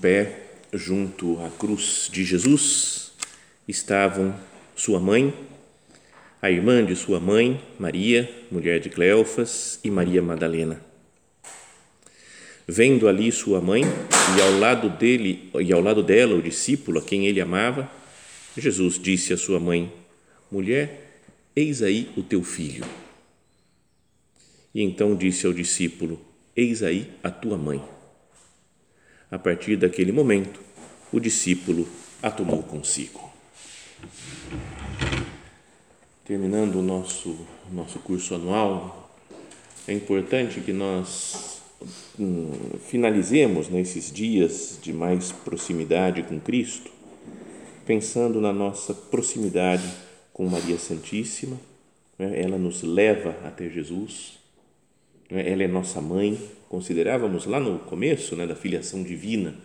Pé, junto à cruz de Jesus, estavam sua mãe, a irmã de sua mãe, Maria, mulher de Cleofas, e Maria Madalena. Vendo ali sua mãe e ao lado dele e ao lado dela o discípulo a quem ele amava, Jesus disse à sua mãe: Mulher, eis aí o teu filho. E então disse ao discípulo: Eis aí a tua mãe. A partir daquele momento, o discípulo a tomou consigo. Terminando o nosso, nosso curso anual, é importante que nós hum, finalizemos nesses dias de mais proximidade com Cristo, pensando na nossa proximidade com Maria Santíssima. Né? Ela nos leva até Jesus, né? ela é nossa mãe, considerávamos lá no começo né, da filiação divina,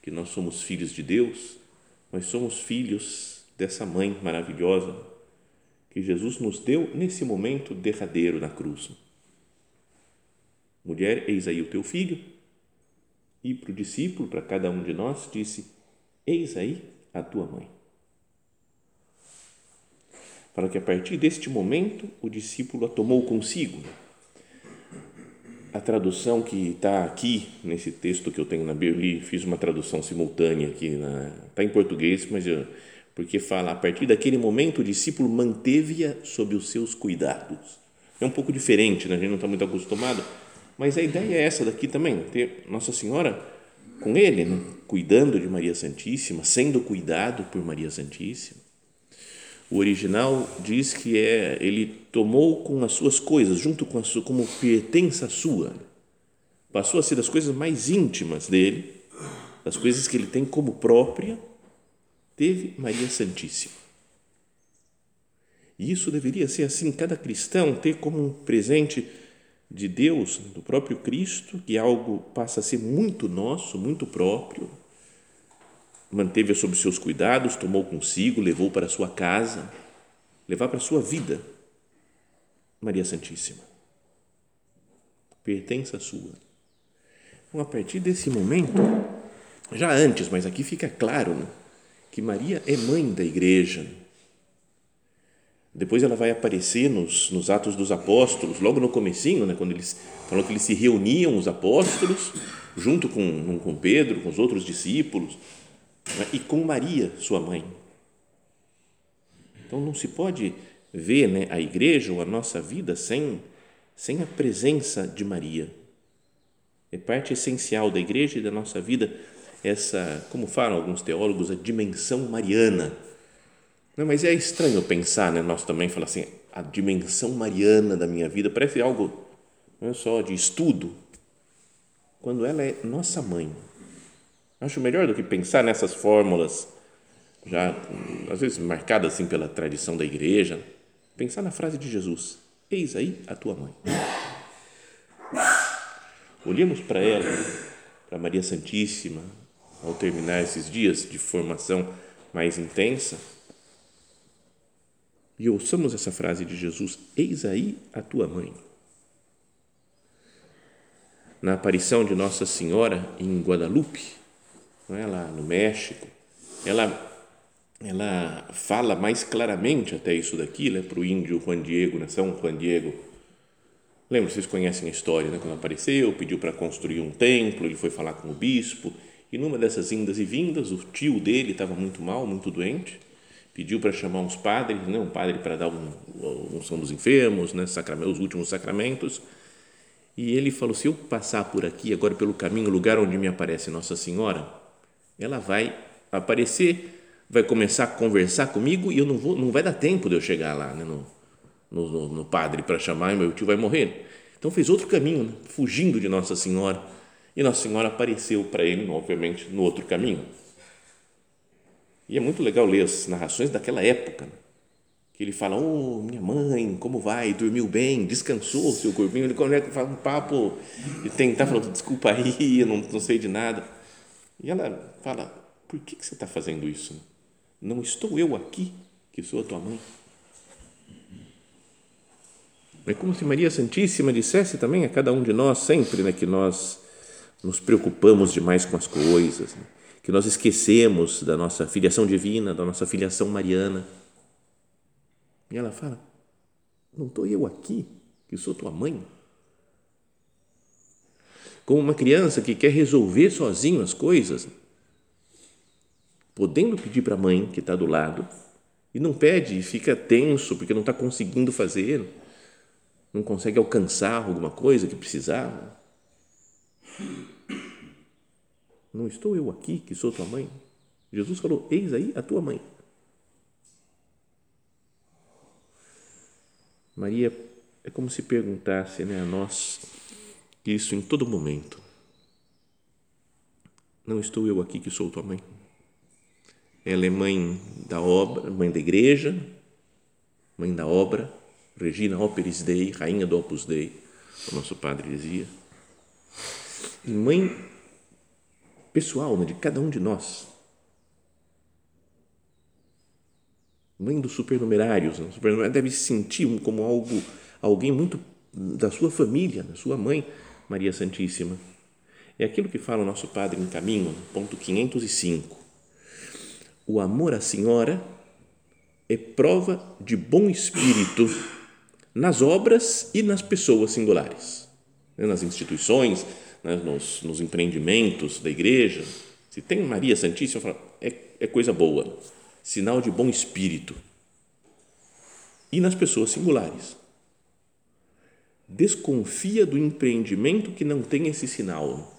que nós somos filhos de Deus, nós somos filhos dessa mãe maravilhosa que Jesus nos deu nesse momento derradeiro na cruz. Mulher, eis aí o teu filho. E para o discípulo, para cada um de nós, disse: Eis aí a tua mãe. Para que a partir deste momento o discípulo a tomou consigo a tradução que está aqui nesse texto que eu tenho na Bíblia, fiz uma tradução simultânea aqui, está em português, mas eu, porque fala a partir daquele momento o discípulo manteve-a sob os seus cuidados. É um pouco diferente, né? a gente não está muito acostumado, mas a ideia é essa daqui também, ter Nossa Senhora com ele, né? cuidando de Maria Santíssima, sendo cuidado por Maria Santíssima. O original diz que é ele tomou com as suas coisas, junto com a sua, como pertença sua. Passou a ser das coisas mais íntimas dele, das coisas que ele tem como própria, teve Maria Santíssima. E isso deveria ser assim, cada cristão ter como um presente de Deus, do próprio Cristo, que algo passa a ser muito nosso, muito próprio, manteve-a sob seus cuidados, tomou consigo, levou para sua casa, levar para sua vida. Maria Santíssima. Pertence a sua. Então, a partir desse momento, já antes, mas aqui fica claro, né, que Maria é mãe da igreja. Depois ela vai aparecer nos, nos Atos dos Apóstolos, logo no comecinho, né, quando eles falou que eles se reuniam os apóstolos junto com, com Pedro, com os outros discípulos, né? e com Maria, sua mãe. Então não se pode ver né, a igreja ou a nossa vida sem, sem a presença de Maria. É parte essencial da igreja e da nossa vida essa, como falam alguns teólogos, a dimensão mariana. Não, mas é estranho pensar, né? Nós também falamos assim, a dimensão mariana da minha vida parece algo não é só de estudo, quando ela é nossa mãe. Acho melhor do que pensar nessas fórmulas já às vezes marcadas assim pela tradição da igreja, pensar na frase de Jesus: Eis aí a tua mãe. Olhemos para ela, para Maria Santíssima, ao terminar esses dias de formação mais intensa, e ouçamos essa frase de Jesus: Eis aí a tua mãe. Na aparição de Nossa Senhora em Guadalupe, não é, lá no México, ela, ela fala mais claramente até isso daqui, né, para o índio Juan Diego, né, São Juan Diego, Lembra, vocês conhecem a história, né? quando apareceu, pediu para construir um templo, ele foi falar com o bispo, e numa dessas indas e vindas, o tio dele estava muito mal, muito doente, pediu para chamar uns padres, né? um padre para dar um, um unção dos enfermos, né? os últimos sacramentos, e ele falou: se eu passar por aqui, agora pelo caminho, lugar onde me aparece Nossa Senhora, ela vai aparecer, vai começar a conversar comigo e eu não vou, não vai dar tempo de eu chegar lá, né, no, no, no padre para chamar e meu tio vai morrer. Então fez outro caminho, né, fugindo de Nossa Senhora. E Nossa Senhora apareceu para ele, obviamente, no outro caminho. E é muito legal ler as narrações daquela época. Né? que ele fala, oh, minha mãe, como vai? Dormiu bem? Descansou o seu corpinho? Ele começa a falar um papo e tentar falar, desculpa aí, eu não, não sei de nada. E ela fala, por que, que você está fazendo isso? Não estou eu aqui, que sou a tua mãe? É como se Maria Santíssima dissesse também a cada um de nós, sempre, né, que nós nos preocupamos demais com as coisas, né, que nós esquecemos da nossa filiação divina, da nossa filiação mariana e ela fala: Não estou eu aqui, que sou tua mãe? Como uma criança que quer resolver sozinho as coisas, podendo pedir para a mãe que está do lado, e não pede e fica tenso porque não está conseguindo fazer, não consegue alcançar alguma coisa que precisava. Não estou eu aqui, que sou tua mãe? Jesus falou: Eis aí a tua mãe. Maria é como se perguntasse né, a nós isso em todo momento. Não estou eu aqui que sou tua mãe. Ela é mãe da obra, mãe da igreja, mãe da obra, Regina Operis Dei, rainha do Opus Dei, o nosso padre dizia. E mãe pessoal né, de cada um de nós. mãe dos supernumerários, né? supernumerário deve se sentir como algo, alguém muito da sua família, da sua mãe, Maria Santíssima. É aquilo que fala o nosso Padre em Caminho, ponto 505. O amor à Senhora é prova de bom espírito nas obras e nas pessoas singulares, né? nas instituições, né? nos, nos, empreendimentos da igreja. Se tem Maria Santíssima, é, é coisa boa sinal de bom espírito. E nas pessoas singulares. Desconfia do empreendimento que não tem esse sinal.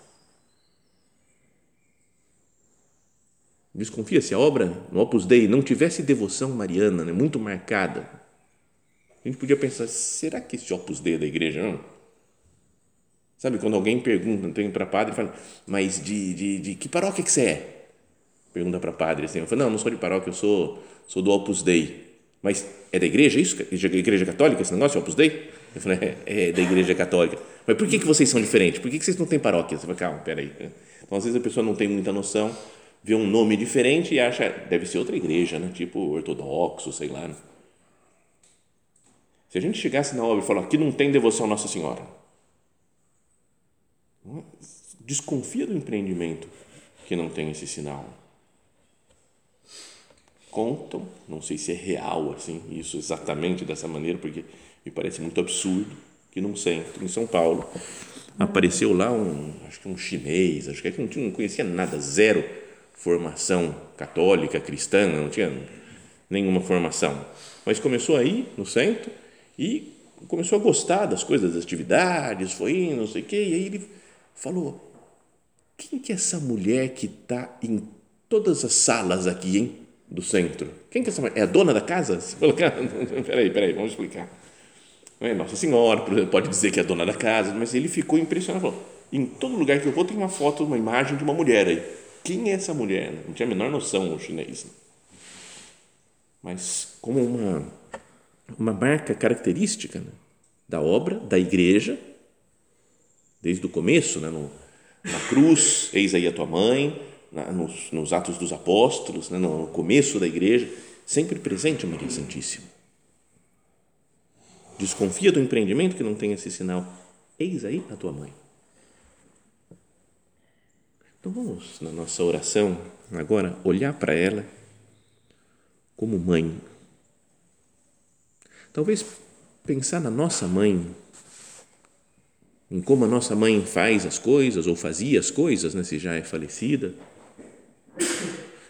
Desconfia se a obra no Opus Dei não tivesse devoção mariana, né, muito marcada. A gente podia pensar, será que esse Opus Dei é da igreja? Não? Sabe, quando alguém pergunta, tem para padre, fala, mas de, de, de que paróquia que você é? pergunta para padre assim, eu falo, não, não sou de paróquia, eu sou, sou do Opus Dei. Mas é da igreja isso? Igreja, igreja católica esse negócio, Opus Dei? Eu falei, é, é da igreja católica. Mas por que, que vocês são diferentes? Por que, que vocês não têm paróquia? Você fala, calma, peraí. Então, às vezes a pessoa não tem muita noção, vê um nome diferente e acha, deve ser outra igreja, né? tipo ortodoxo, sei lá. Né? Se a gente chegasse na obra e falar, aqui não tem devoção a Nossa Senhora, desconfia do empreendimento que não tem esse sinal contam, não sei se é real assim, isso exatamente dessa maneira, porque me parece muito absurdo que num centro em São Paulo apareceu lá um, acho que um chinês, acho que não, tinha, não conhecia nada, zero formação católica, cristã, não tinha nenhuma formação, mas começou aí no centro e começou a gostar das coisas, das atividades, foi indo, não sei o quê, e aí ele falou, quem que é essa mulher que está em todas as salas aqui, hein? Do centro. Quem que é essa mulher? É a dona da casa? Você falou, peraí, peraí, vamos explicar. É Nossa Senhora, pode dizer que é a dona da casa, mas ele ficou impressionado. Falou, em todo lugar que eu vou tem uma foto, uma imagem de uma mulher aí. Quem é essa mulher? Não tinha a menor noção o chinês. Mas como uma, uma marca característica né, da obra, da igreja, desde o começo, né, no, na cruz, eis aí a tua mãe, nos, nos Atos dos Apóstolos, né, no começo da igreja, sempre presente Maria Santíssima. Desconfia do empreendimento que não tem esse sinal. Eis aí a tua mãe. Então vamos, na nossa oração, agora olhar para ela como mãe. Talvez pensar na nossa mãe em como a nossa mãe faz as coisas ou fazia as coisas, né, se já é falecida.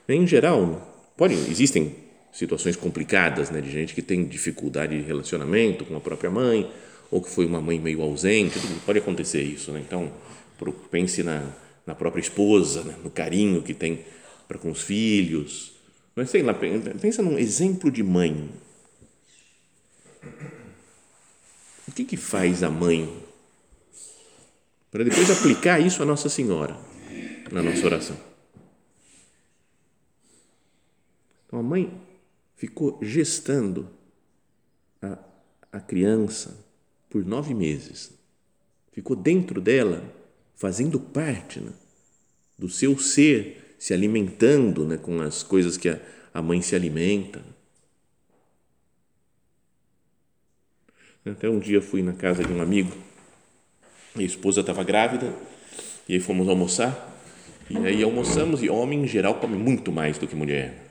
Em geral, podem, existem situações complicadas, né, de gente que tem dificuldade de relacionamento com a própria mãe ou que foi uma mãe meio ausente, pode acontecer isso, né? Então, pense na, na própria esposa, né, no carinho que tem para com os filhos. Mas sei lá, pensa num exemplo de mãe. O que que faz a mãe para depois aplicar isso a Nossa Senhora na nossa oração? Então a mãe ficou gestando a, a criança por nove meses. Ficou dentro dela, fazendo parte né, do seu ser, se alimentando né, com as coisas que a, a mãe se alimenta. Até um dia fui na casa de um amigo, e a esposa estava grávida, e aí fomos almoçar, e aí almoçamos, e homem em geral come muito mais do que mulher,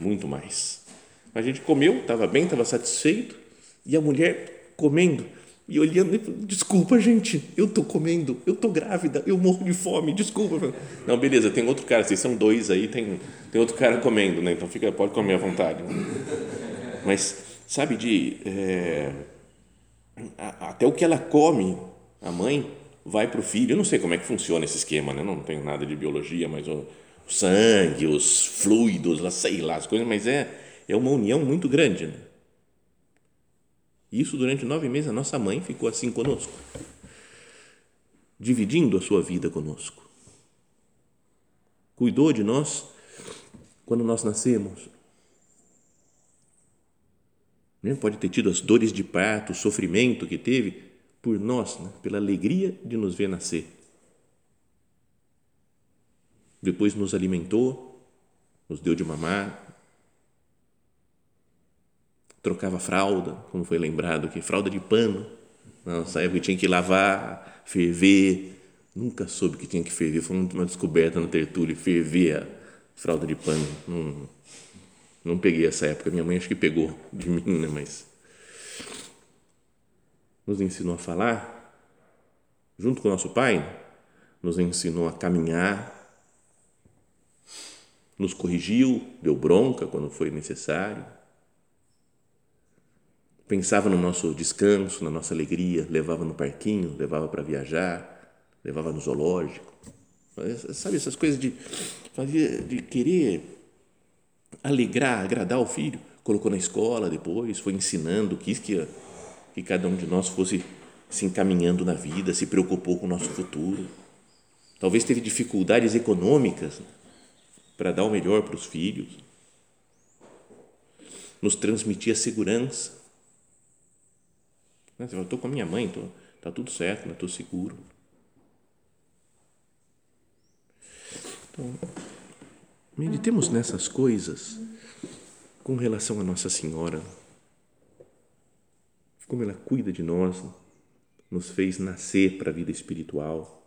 muito mais. A gente comeu, estava bem, estava satisfeito, e a mulher comendo, e olhando, desculpa, gente, eu tô comendo, eu tô grávida, eu morro de fome, desculpa. Não, beleza, tem outro cara, vocês são dois aí, tem, tem outro cara comendo, né? Então fica, pode comer à vontade. Mas, sabe, de. É, até o que ela come, a mãe, vai para o filho. Eu não sei como é que funciona esse esquema, né? Não tenho nada de biologia, mas o sangue, os fluidos, sei lá, as coisas, mas é, é uma união muito grande, né? Isso durante nove meses a nossa mãe ficou assim conosco, dividindo a sua vida conosco. Cuidou de nós quando nós nascemos. Né? Pode ter tido as dores de parto, o sofrimento que teve por nós, né? pela alegria de nos ver nascer. Depois nos alimentou, nos deu de mamar, trocava fralda, como foi lembrado aqui, fralda de pano. Nossa época tinha que lavar, ferver. Nunca soube que tinha que ferver. Foi uma descoberta no tertúlio, ferver a fralda de pano. Não, não peguei essa época. Minha mãe acho que pegou de mim, né? Mas nos ensinou a falar, junto com nosso pai, nos ensinou a caminhar, nos corrigiu, deu bronca quando foi necessário pensava no nosso descanso, na nossa alegria, levava no parquinho, levava para viajar, levava no zoológico. Sabe essas coisas de, de querer alegrar, agradar o filho. Colocou na escola depois, foi ensinando, quis que, que cada um de nós fosse se encaminhando na vida, se preocupou com o nosso futuro. Talvez teve dificuldades econômicas para dar o melhor para os filhos. Nos transmitia segurança né? Você fala, estou com a minha mãe, tô, tá tudo certo, estou né? seguro. Então, meditemos nessas coisas com relação a Nossa Senhora, como ela cuida de nós, nos fez nascer para a vida espiritual,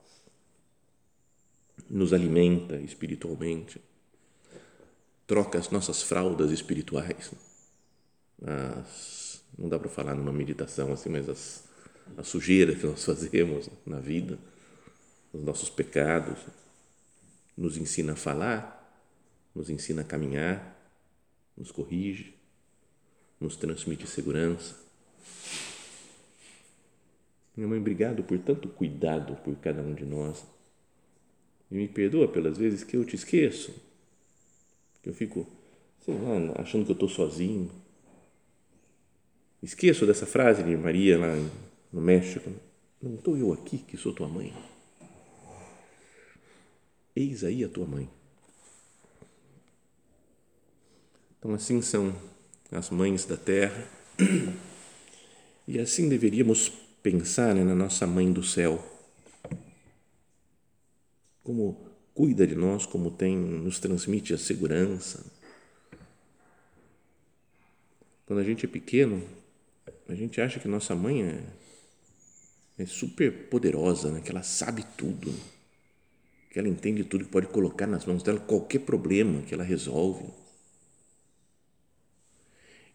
nos alimenta espiritualmente, troca as nossas fraldas espirituais, as não dá para falar numa meditação assim, mas as, a sujeira que nós fazemos na vida, os nossos pecados, nos ensina a falar, nos ensina a caminhar, nos corrige, nos transmite segurança. Minha mãe, obrigado por tanto cuidado por cada um de nós. E me perdoa pelas vezes que eu te esqueço, que eu fico, sei lá, achando que eu estou sozinho, Esqueço dessa frase de Maria lá no México. Não estou eu aqui que sou tua mãe. Eis aí a tua mãe. Então, assim são as mães da terra. E assim deveríamos pensar né, na nossa mãe do céu. Como cuida de nós, como tem, nos transmite a segurança. Quando a gente é pequeno, a gente acha que nossa mãe é, é super poderosa, né? que ela sabe tudo, que ela entende tudo, que pode colocar nas mãos dela qualquer problema que ela resolve.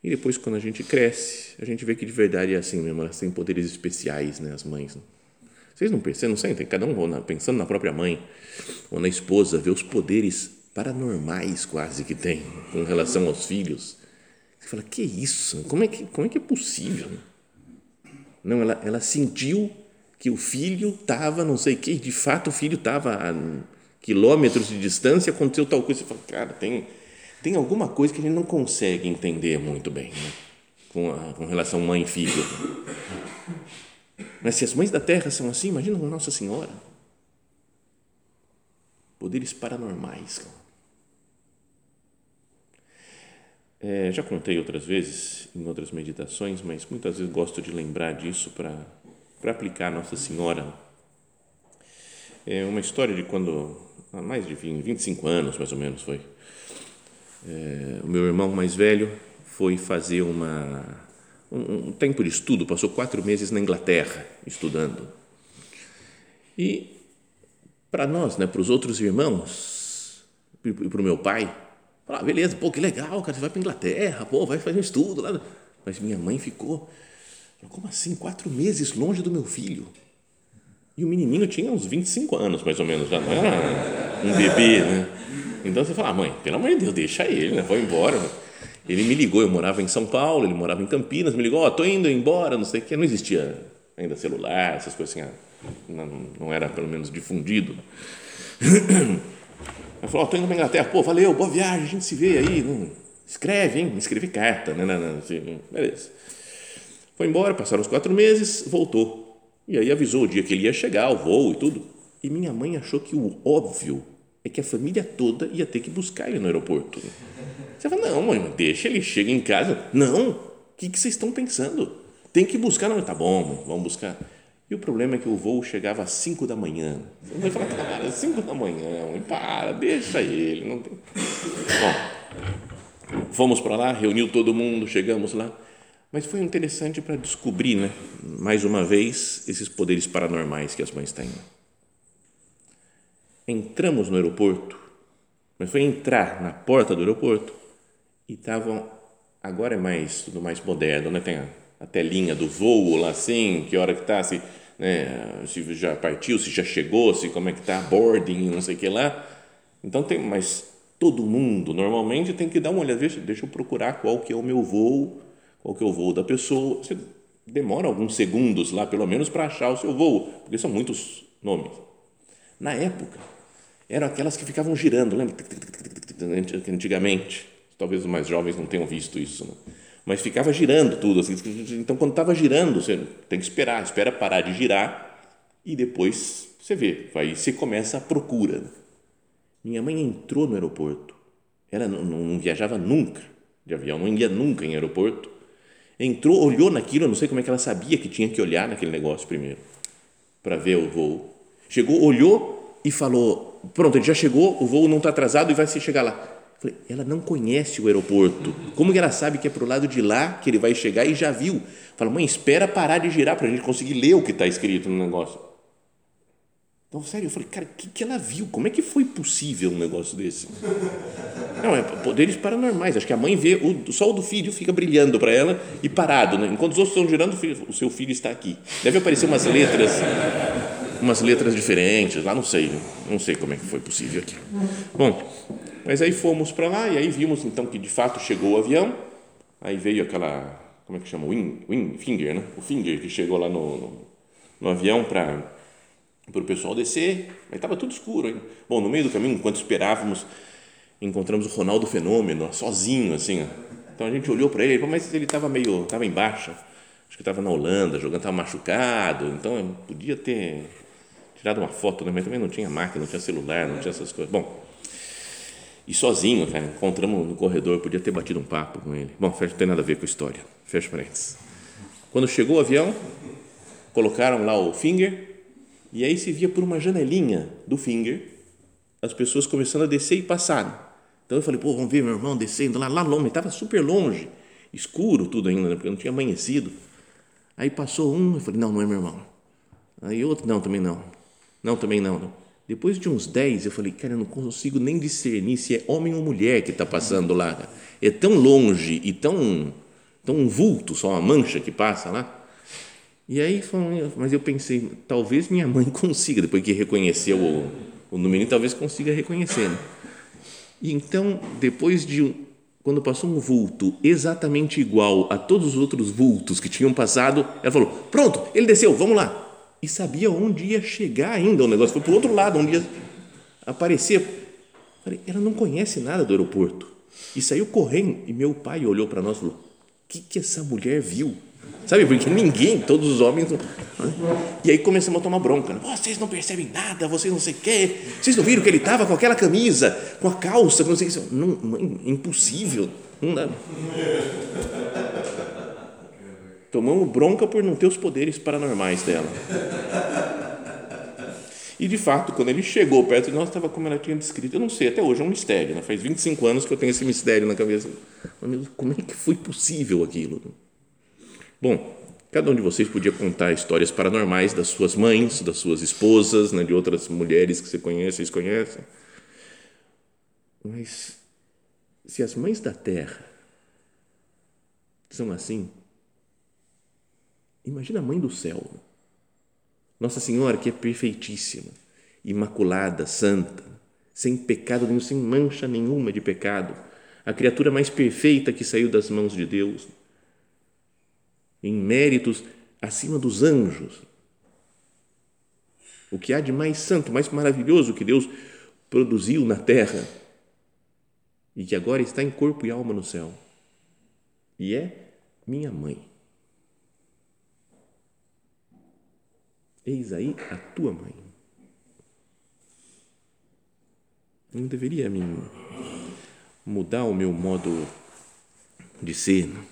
E depois, quando a gente cresce, a gente vê que de verdade é assim mesmo, elas têm poderes especiais, né, as mães. Né? Vocês não percebem, não sentem? Cada um pensando na própria mãe ou na esposa, vê os poderes paranormais quase que tem com relação aos filhos. Você fala, que isso? Como é que, como é, que é possível? Não, ela, ela sentiu que o filho estava, não sei o que, de fato o filho estava a quilômetros de distância, aconteceu tal coisa. Você fala, cara, tem, tem alguma coisa que a gente não consegue entender muito bem né? com, a, com relação mãe e filho. Mas se as mães da terra são assim, imagina Nossa Senhora. Poderes paranormais. É, já contei outras vezes em outras meditações, mas muitas vezes gosto de lembrar disso para aplicar Nossa Senhora. É uma história de quando, há mais de 20, 25 anos mais ou menos foi, é, o meu irmão mais velho foi fazer uma um, um tempo de estudo, passou quatro meses na Inglaterra estudando. E para nós, né, para os outros irmãos, e para o meu pai, ah, beleza, pô, que legal, cara, você vai para Inglaterra, pô, vai fazer um estudo lá. Mas minha mãe ficou, como assim, quatro meses longe do meu filho? E o menininho tinha uns 25 anos, mais ou menos, já não era um bebê, né? Então você fala, ah, mãe, pelo amor de Deus, deixa ele, né? Vai embora. Ele me ligou, eu morava em São Paulo, ele morava em Campinas, me ligou, ó, oh, tô indo embora, não sei o que, não existia ainda celular, essas coisas assim, ah, não, não era pelo menos difundido. Ela falou, oh, tô indo para Inglaterra, pô, valeu, boa viagem, a gente se vê aí, escreve, hein, escreve carta, né, não, não, assim, beleza. Foi embora, passaram os quatro meses, voltou, e aí avisou o dia que ele ia chegar, o voo e tudo, e minha mãe achou que o óbvio é que a família toda ia ter que buscar ele no aeroporto. Você fala, não, mãe, deixa ele, chega em casa. Não, o que, que vocês estão pensando? Tem que buscar. Não, tá bom, mãe, vamos buscar. E o problema é que o voo chegava às 5 da manhã. Você vai falar, cara, 5 da manhã, mãe, para, deixa ele. Não tem... Bom, fomos para lá, reuniu todo mundo, chegamos lá. Mas foi interessante para descobrir, né, mais uma vez, esses poderes paranormais que as mães têm. Entramos no aeroporto, mas foi entrar na porta do aeroporto e estavam agora é mais tudo mais moderno, né? Tem a, a telinha do voo lá assim, que hora que tá, se, né, se já partiu, se já chegou, se como é que tá boarding, não sei o que lá. Então tem, mas todo mundo normalmente tem que dar uma olhada, deixa, deixa eu procurar qual que é o meu voo, qual que é o voo da pessoa. Você demora alguns segundos lá, pelo menos, para achar o seu voo, porque são muitos nomes. Na época, eram aquelas que ficavam girando, lembra? Antigamente talvez os mais jovens não tenham visto isso, né? mas ficava girando tudo. Assim, então, quando estava girando, você tem que esperar, espera parar de girar e depois você vê, aí você começa a procura. Minha mãe entrou no aeroporto, ela não, não viajava nunca de avião, não ia nunca em aeroporto. Entrou, olhou naquilo, eu não sei como é que ela sabia que tinha que olhar naquele negócio primeiro, para ver o voo. Chegou, olhou e falou: Pronto, ele já chegou, o voo não está atrasado e vai se chegar lá. Falei, ela não conhece o aeroporto. Como que ela sabe que é para o lado de lá que ele vai chegar e já viu? Fala, mãe, espera parar de girar para a gente conseguir ler o que está escrito no negócio. Então, sério, eu falei, cara, o que, que ela viu? Como é que foi possível um negócio desse? Não, é poderes paranormais. Acho que a mãe vê, o sol do filho fica brilhando para ela e parado. Né? Enquanto os outros estão girando, o seu filho está aqui. Deve aparecer umas letras, umas letras diferentes lá, não sei. Não sei como é que foi possível aqui. Bom, mas aí fomos para lá e aí vimos então que de fato chegou o avião. Aí veio aquela, como é que chama? Wing, wing finger, né? O finger que chegou lá no, no, no avião para para o pessoal descer, mas estava tudo escuro. Hein? Bom, no meio do caminho, enquanto esperávamos, encontramos o Ronaldo Fenômeno, sozinho, assim. Então a gente olhou para ele, mas ele estava meio, estava em baixa, acho que estava na Holanda, jogando, estava machucado, então podia ter tirado uma foto, né? mas também não tinha máquina, não tinha celular, não tinha essas coisas. Bom, e sozinho, cara, encontramos no corredor, podia ter batido um papo com ele. Bom, não tem nada a ver com a história. Fecha parênteses. Quando chegou o avião, colocaram lá o finger e aí se via por uma janelinha do finger as pessoas começando a descer e passar. Então eu falei, pô, vamos ver meu irmão descendo lá, lá longe, estava super longe, escuro tudo ainda, né, porque não tinha amanhecido. Aí passou um, eu falei, não, não é meu irmão. Aí outro, não, também não. Não, também não. não. Depois de uns 10, eu falei, cara, eu não consigo nem discernir se é homem ou mulher que está passando lá. É tão longe e tão, tão vulto, só uma mancha que passa lá. E aí, mas eu pensei, talvez minha mãe consiga, depois que reconheceu o, o número, talvez consiga reconhecer. Né? E então, depois de quando passou um vulto exatamente igual a todos os outros vultos que tinham passado, ela falou: Pronto, ele desceu, vamos lá. E sabia onde ia chegar ainda o negócio, foi para o outro lado, onde ia aparecer. Ela não conhece nada do aeroporto. E saiu correndo. E meu pai olhou para nós e falou: O que, que essa mulher viu? Sabe, porque ninguém, todos os homens. E aí começamos a tomar bronca. Né? Vocês não percebem nada, vocês não sei o quê. Vocês não viram que ele estava com aquela camisa, com a calça, com não sei o que. Não, não, impossível. Não dá. Tomamos bronca por não ter os poderes paranormais dela. E de fato, quando ele chegou perto de nós, estava como ela tinha descrito. Eu não sei, até hoje é um mistério. Né? Faz 25 anos que eu tenho esse mistério na cabeça. Mas como é que foi possível aquilo? Bom, cada um de vocês podia contar histórias paranormais das suas mães, das suas esposas, né, de outras mulheres que você conhece, vocês conhecem. Mas se as mães da terra são assim, imagina a mãe do céu. Nossa Senhora, que é perfeitíssima, imaculada, santa, sem pecado nenhum, sem mancha nenhuma de pecado, a criatura mais perfeita que saiu das mãos de Deus em méritos acima dos anjos. O que há de mais santo, mais maravilhoso que Deus produziu na terra e que agora está em corpo e alma no céu. E é minha mãe. Eis aí a tua mãe. Não deveria me mudar o meu modo de ser, não?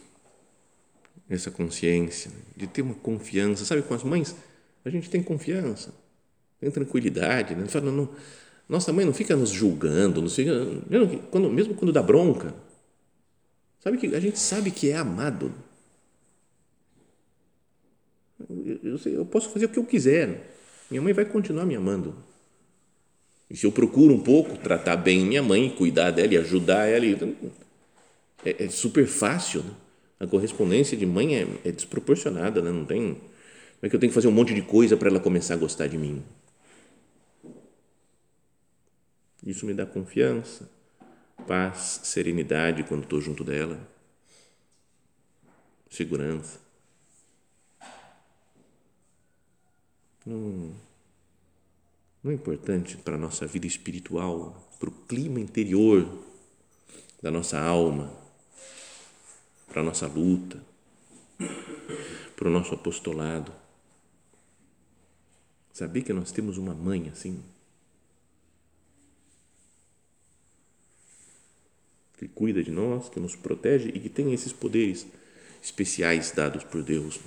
essa consciência, de ter uma confiança. Sabe, com as mães, a gente tem confiança, tem tranquilidade. Né? Fala, não, nossa mãe não fica nos julgando, não fica, quando, mesmo quando dá bronca. Sabe que a gente sabe que é amado. Eu, posso fazer o que eu quiser. Minha mãe vai continuar me amando. E se eu procuro um pouco tratar bem minha mãe, cuidar dela e ajudar ela, é, é super fácil. Né? A correspondência de mãe é, é desproporcionada, né? não tem. Como é que eu tenho que fazer um monte de coisa para ela começar a gostar de mim? Isso me dá confiança, paz, serenidade quando estou junto dela, segurança. Não, não é importante para a nossa vida espiritual, para o clima interior da nossa alma para a nossa luta, para o nosso apostolado. Saber que nós temos uma mãe assim, que cuida de nós, que nos protege e que tem esses poderes especiais dados por Deus.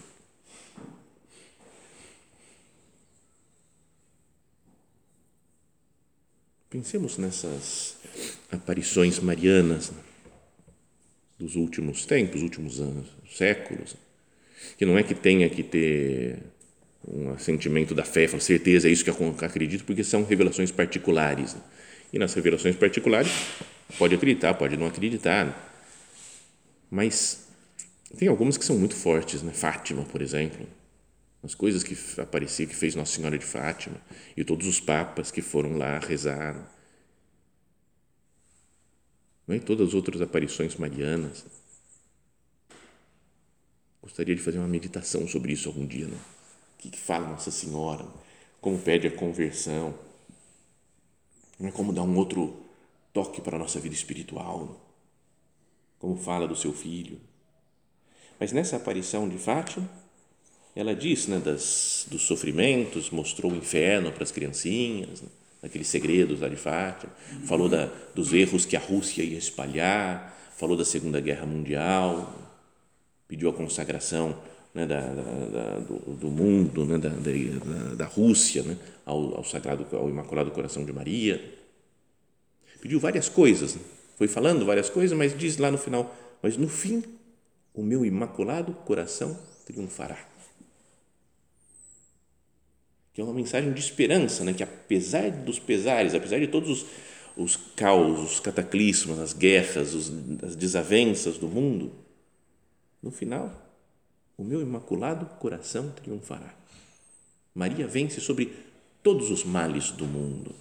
Pensemos nessas aparições marianas dos últimos tempos, últimos anos, séculos, que não é que tenha que ter um sentimento da fé, falar, certeza, é isso que eu acredito, porque são revelações particulares. E nas revelações particulares, pode acreditar, pode não acreditar, mas tem algumas que são muito fortes, né? Fátima, por exemplo, as coisas que apareciam, que fez Nossa Senhora de Fátima, e todos os papas que foram lá rezar não é? todas as outras aparições marianas. Gostaria de fazer uma meditação sobre isso algum dia. Né? O que, que fala Nossa Senhora? Como pede a conversão? É? Como dar um outro toque para a nossa vida espiritual? Como fala do seu filho? Mas nessa aparição de Fátima, ela diz né, das, dos sofrimentos, mostrou o inferno para as criancinhas, né? daqueles segredos lá de Fátima, falou da, dos erros que a Rússia ia espalhar, falou da Segunda Guerra Mundial, pediu a consagração né, da, da, do, do, mundo, né, da, da, da Rússia né, ao, ao, Sagrado, ao Imaculado Coração de Maria. Pediu várias coisas, né? foi falando várias coisas, mas diz lá no final, mas no fim, o meu Imaculado Coração triunfará que é uma mensagem de esperança, né? que apesar dos pesares, apesar de todos os, os caos, os cataclismos, as guerras, os, as desavenças do mundo, no final, o meu imaculado coração triunfará. Maria vence sobre todos os males do mundo.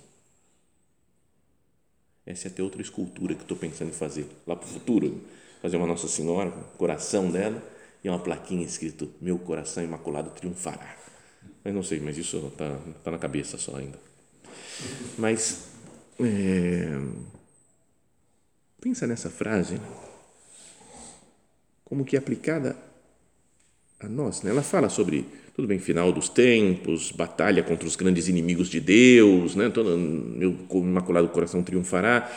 Essa é até outra escultura que estou pensando em fazer lá para o futuro. Fazer uma Nossa Senhora, o coração dela e uma plaquinha escrito: Meu coração imaculado triunfará. Mas não sei, mas isso está tá na cabeça só ainda. Mas é, pensa nessa frase como que é aplicada a nós. Né? Ela fala sobre, tudo bem, final dos tempos, batalha contra os grandes inimigos de Deus, né? Todo, meu imaculado coração triunfará,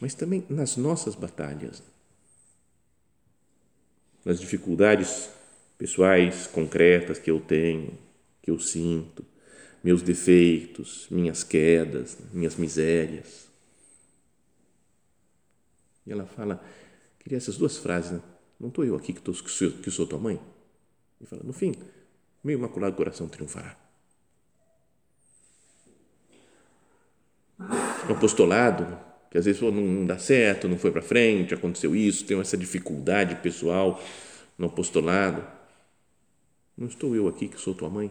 mas também nas nossas batalhas, nas dificuldades pessoais, concretas que eu tenho, que eu sinto, meus defeitos, minhas quedas, minhas misérias. E ela fala, queria essas duas frases, né? não estou eu aqui que, tô, que, sou, que sou tua mãe? E fala, no fim, meu imaculado coração triunfará. No apostolado, que às vezes não, não dá certo, não foi para frente, aconteceu isso, tenho essa dificuldade pessoal no apostolado. Não estou eu aqui que sou tua mãe?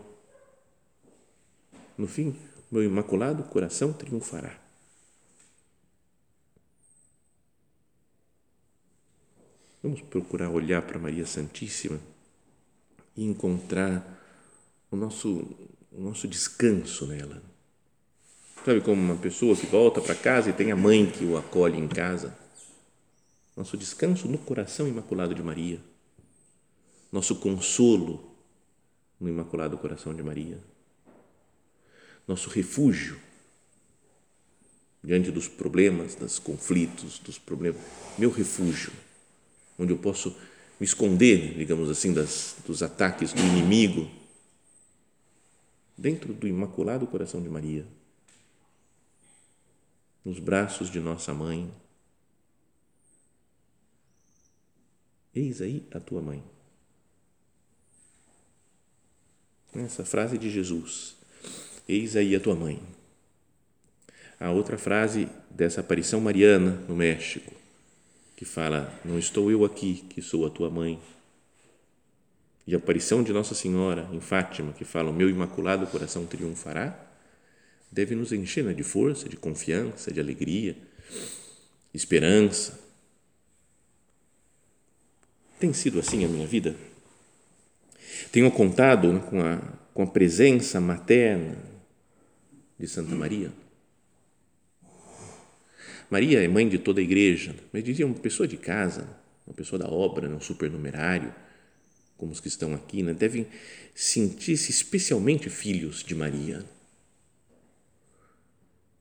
No fim, meu imaculado coração triunfará. Vamos procurar olhar para Maria Santíssima e encontrar o nosso, o nosso descanso nela. Sabe como uma pessoa que volta para casa e tem a mãe que o acolhe em casa? Nosso descanso no coração imaculado de Maria. Nosso consolo no imaculado coração de Maria. Nosso refúgio diante dos problemas, dos conflitos, dos problemas. Meu refúgio, onde eu posso me esconder, digamos assim, das, dos ataques do inimigo, dentro do Imaculado Coração de Maria, nos braços de nossa mãe. Eis aí a tua mãe. Essa frase de Jesus, eis aí a tua mãe. A outra frase dessa aparição mariana no México, que fala: Não estou eu aqui, que sou a tua mãe. E a aparição de Nossa Senhora em Fátima, que fala: O meu imaculado coração triunfará, deve nos encher né, de força, de confiança, de alegria, esperança. Tem sido assim a minha vida? Tenho contado né, com, a, com a presença materna de Santa Maria? Maria é mãe de toda a igreja, mas dizia uma pessoa de casa, uma pessoa da obra, um supernumerário, como os que estão aqui, né, devem sentir-se especialmente filhos de Maria.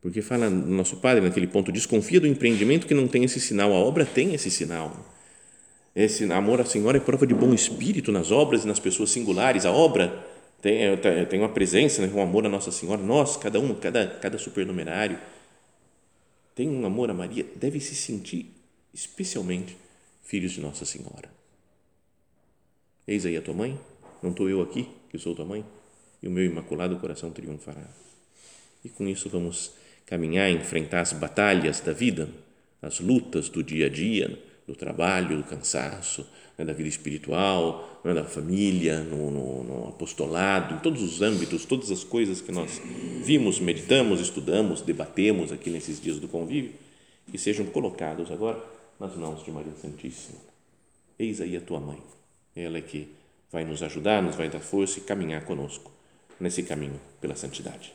Porque fala nosso padre naquele ponto, desconfia do empreendimento que não tem esse sinal, a obra tem esse sinal. Esse amor à Senhora é prova de bom espírito nas obras e nas pessoas singulares. A obra tem, tem uma presença, né, um amor à Nossa Senhora. Nós, cada um, cada, cada supernumerário, tem um amor a Maria, deve se sentir especialmente filhos de Nossa Senhora. Eis aí a tua mãe, não estou eu aqui, que sou tua mãe, e o meu imaculado coração triunfará. E com isso vamos caminhar, enfrentar as batalhas da vida, as lutas do dia a dia, do trabalho, do cansaço, né, da vida espiritual, né, da família, no, no, no, apostolado, em todos os âmbitos, todas as coisas que nós vimos, meditamos, estudamos, debatemos aqui nesses dias do convívio, que sejam colocados agora nas mãos de Maria Santíssima. Eis aí a tua mãe, ela é que vai nos ajudar, nos vai dar força e caminhar conosco nesse caminho pela santidade.